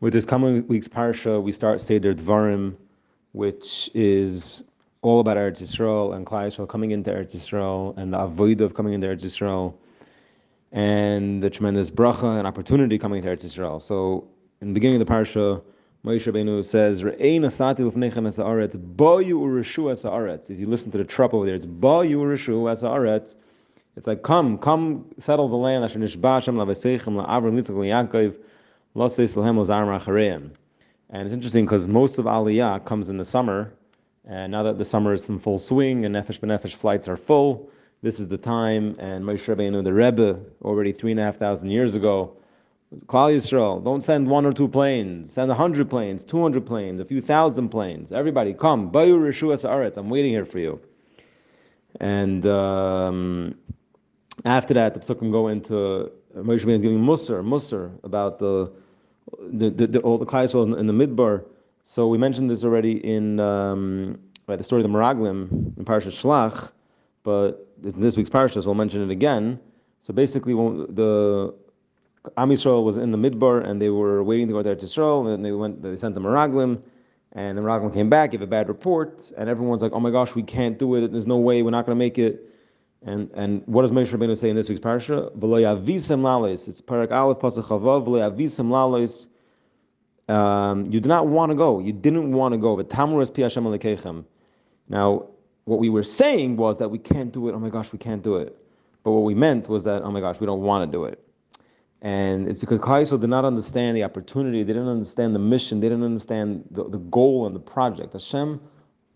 With this coming week's parsha, we start Sefer Dvarim, which is all about Eretz Yisrael and Klal Yisrael coming into Eretz Yisrael and the avoid of coming into Eretz Yisrael and the tremendous bracha and opportunity coming into Eretz Yisrael. So, in the beginning of the parsha, Moshe Rabbeinu says. If you listen to the trup over there, it's boyu urishu es haaretz. It's like, come, come, settle the land. And it's interesting because most of Aliyah comes in the summer, and now that the summer is in full swing and Nefesh B'Nefesh flights are full, this is the time. And Moshe Rabbeinu, the Rebbe, already three and a half thousand years ago, Klal Yisrael, don't send one or two planes. Send a hundred planes, two hundred planes, a few thousand planes. Everybody, come. Bayu Rishuas Aretz. I'm waiting here for you. And um, after that, the psukim go into Moshe Rabbeinu is giving Musar, Musar about the the, the, the all the Klal in the Midbar. So we mentioned this already in um, right, the story of the Meraglim in Parashat Shlach, but in this week's Parashat, so we'll mention it again. So basically, when the Am Yisrael was in the Midbar and they were waiting to go there to Eretz Yisrael, and they went, they sent the Meraglim, and the Meraglim came back, gave a bad report, and everyone's like, "Oh my gosh, we can't do it. There's no way. We're not going to make it." And and what does Moshe Rabbeinu say in this week's? V'loyavisem lalos. It's parak aleph pasuk chavav. Lalos. Um, you did not want to go. You didn't want to go. But tamuras pi Hashem alekechem. Now, what we were saying was that we can't do it. Oh my gosh, we can't do it. But what we meant was that, oh my gosh, we don't want to do it. And it's because Yisrael did not understand the opportunity, they didn't understand the mission, they didn't understand the, the goal and the project. Hashem,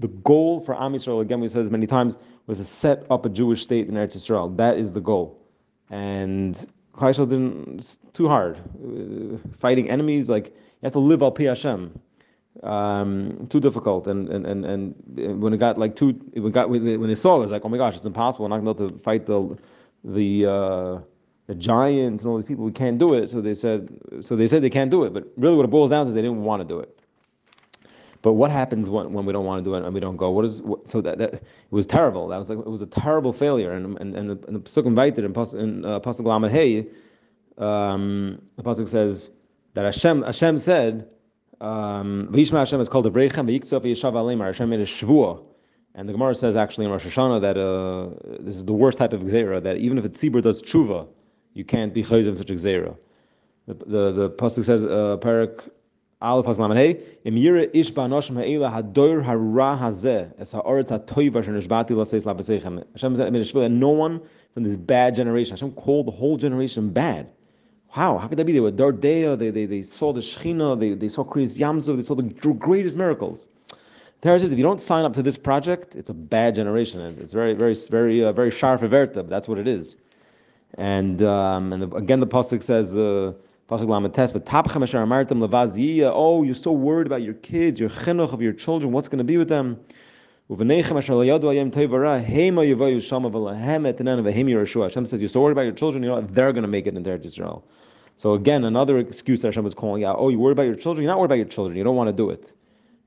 the goal for Am Yisrael, again, we said this many times, was to set up a Jewish state in Eretz Yisrael. That is the goal. And Yisrael didn't, it's too hard. Uh, fighting enemies, like, you have to live al Pi Hashem. Um, too difficult. And, and, and, and when it got like too, it got, when they saw it, it was like, oh my gosh, it's impossible. We're not going to be able to fight the, the, uh, the giants and all these people, we can't do it. So they said, so they said they can't do it. But really, what it boils down to is they didn't want to do it. But what happens when, when we don't want to do it and we don't go? What is what, so that, that it was terrible. That was like it was a terrible failure. And and and the, and the pasuk invited in pasuk uh, Lamed Hey, um, the pasuk says that Hashem Hashem said, um, Vishma Hashem is called a Brechem v'yiktzov v'yishav. Hashem made a shvuah. And the Gemara says actually in Rosh Hashanah that uh, this is the worst type of gzera, that even if a tzibur does tshuva, you can't be chayz such a gzera. The, the, the pasuk says, uh, Parak No one from this bad generation, Hashem called the whole generation bad. How? How could that be? They were Dor De'ah, they, they, they saw the Shechina, they, they saw Kriyas Yam Suf, they saw the greatest miracles. Torah says if you don't sign up to this project, it's a bad generation. It's very, very, very, uh, very sharp averta, but that's what it is. And um, and the, again, the pasuk says the uh, Oh, you're so worried about your kids, your chinuch of your children. What's going to be with them? Hashem says, you're so worried about your children, you know they're going to make it in Eretz Israel. So again, another excuse that Hashem was calling out. Oh, you worried about your children? You're not worried about your children. You don't want to do it.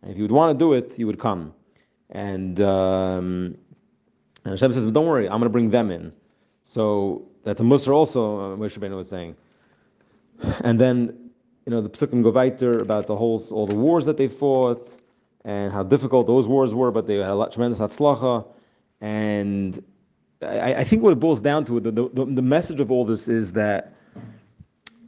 And if you would want to do it, you would come. And, um, and Hashem says, don't worry, I'm going to bring them in. So that's a Musar also, uh, Moshe Rabbeinu was saying. And then, you know, the Psukim go weiter about the whole, all the wars that they fought and how difficult those wars were, but they had a lot, tremendous atzlacha. And I, I, think what it boils down to, the, the, the message of all this is that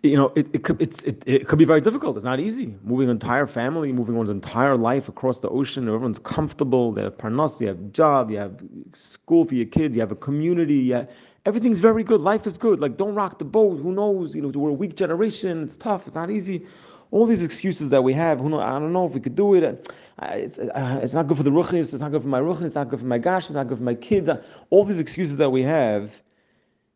you know, it, it could it's it, it could be very difficult. It's not easy. Moving an entire family, moving one's entire life across the ocean, everyone's comfortable, they have parnas, you have job, you have school for your kids, you have a community, have, everything's very good. Life is good. Like don't rock the boat. Who knows? You know, we're a weak generation. It's tough. It's not easy. All these excuses that we have. Who know? I don't know if we could do it. It's, uh, it's not good for the ruchnis. It's not good for my ruchnis. It's not good for my gash. It's not good for my kids. All these excuses that we have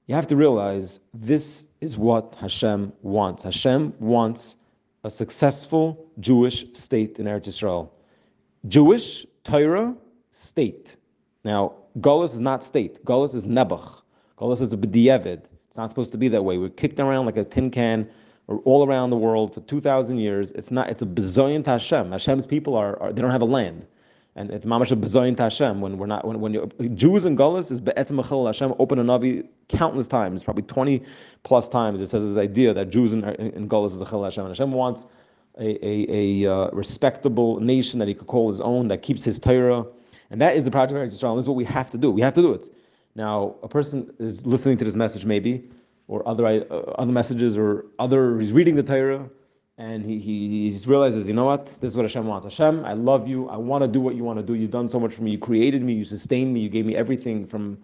you have to realize this is what Hashem wants. Hashem wants a successful Jewish state in Eretz Yisrael. Jewish Torah state. Now, Golis is not state. Golis is Nebuch. Golis is a b'di'evid. It's not supposed to be that way. We're kicked around like a tin can or all around the world for 2,000 years. It's not. It's a bezoyan Hashem. Hashem's people are, are, they don't have a land and it's mamash a bezoyin Hashem when we're not when when you Jews and Gullus is be'etzem mechil Hashem open a navi countless times, probably twenty plus times. It says this idea that Jews and, and Gullus is a chil Hashem, and Hashem wants a, a, a uh, respectable nation that he could call his own, that keeps his Torah. And that is the project of Israel. This is what we have to do. We have to do it. Now, a person is listening to this message, maybe, or other uh, other messages, or other. He's reading the Torah, and he, he he realizes, you know what? This is what Hashem wants. Hashem, I love you. I want to do what you want to do. You've done so much for me. You created me. You sustained me. You gave me everything from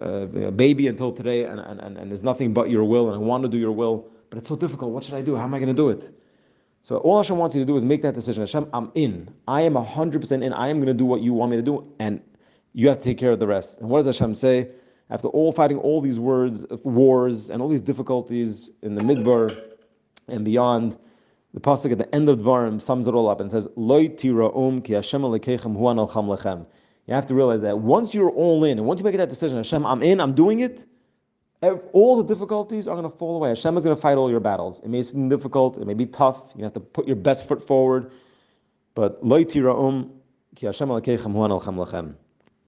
uh, baby until today, and, and, and, and there's nothing but your will, and I want to do your will, but it's so difficult. What should I do? How am I going to do it? So all Hashem wants you to do is make that decision. Hashem, I'm in. I am 100% in. I am going to do what you want me to do, and you have to take care of the rest. And what does Hashem say? After all fighting all these words, wars, and all these difficulties in the midbar and beyond, the pasuk at the end of Dvarim sums it all up and says, "Loi um ki Hashem alekechem huan al lechem." You have to realize that once you're all in, and once you make that decision, Hashem, I'm in, I'm doing it. All the difficulties are going to fall away. Hashem is going to fight all your battles. It may seem difficult, it may be tough. You have to put your best foot forward. But Loi um ki Hashem alekechem huan al lechem.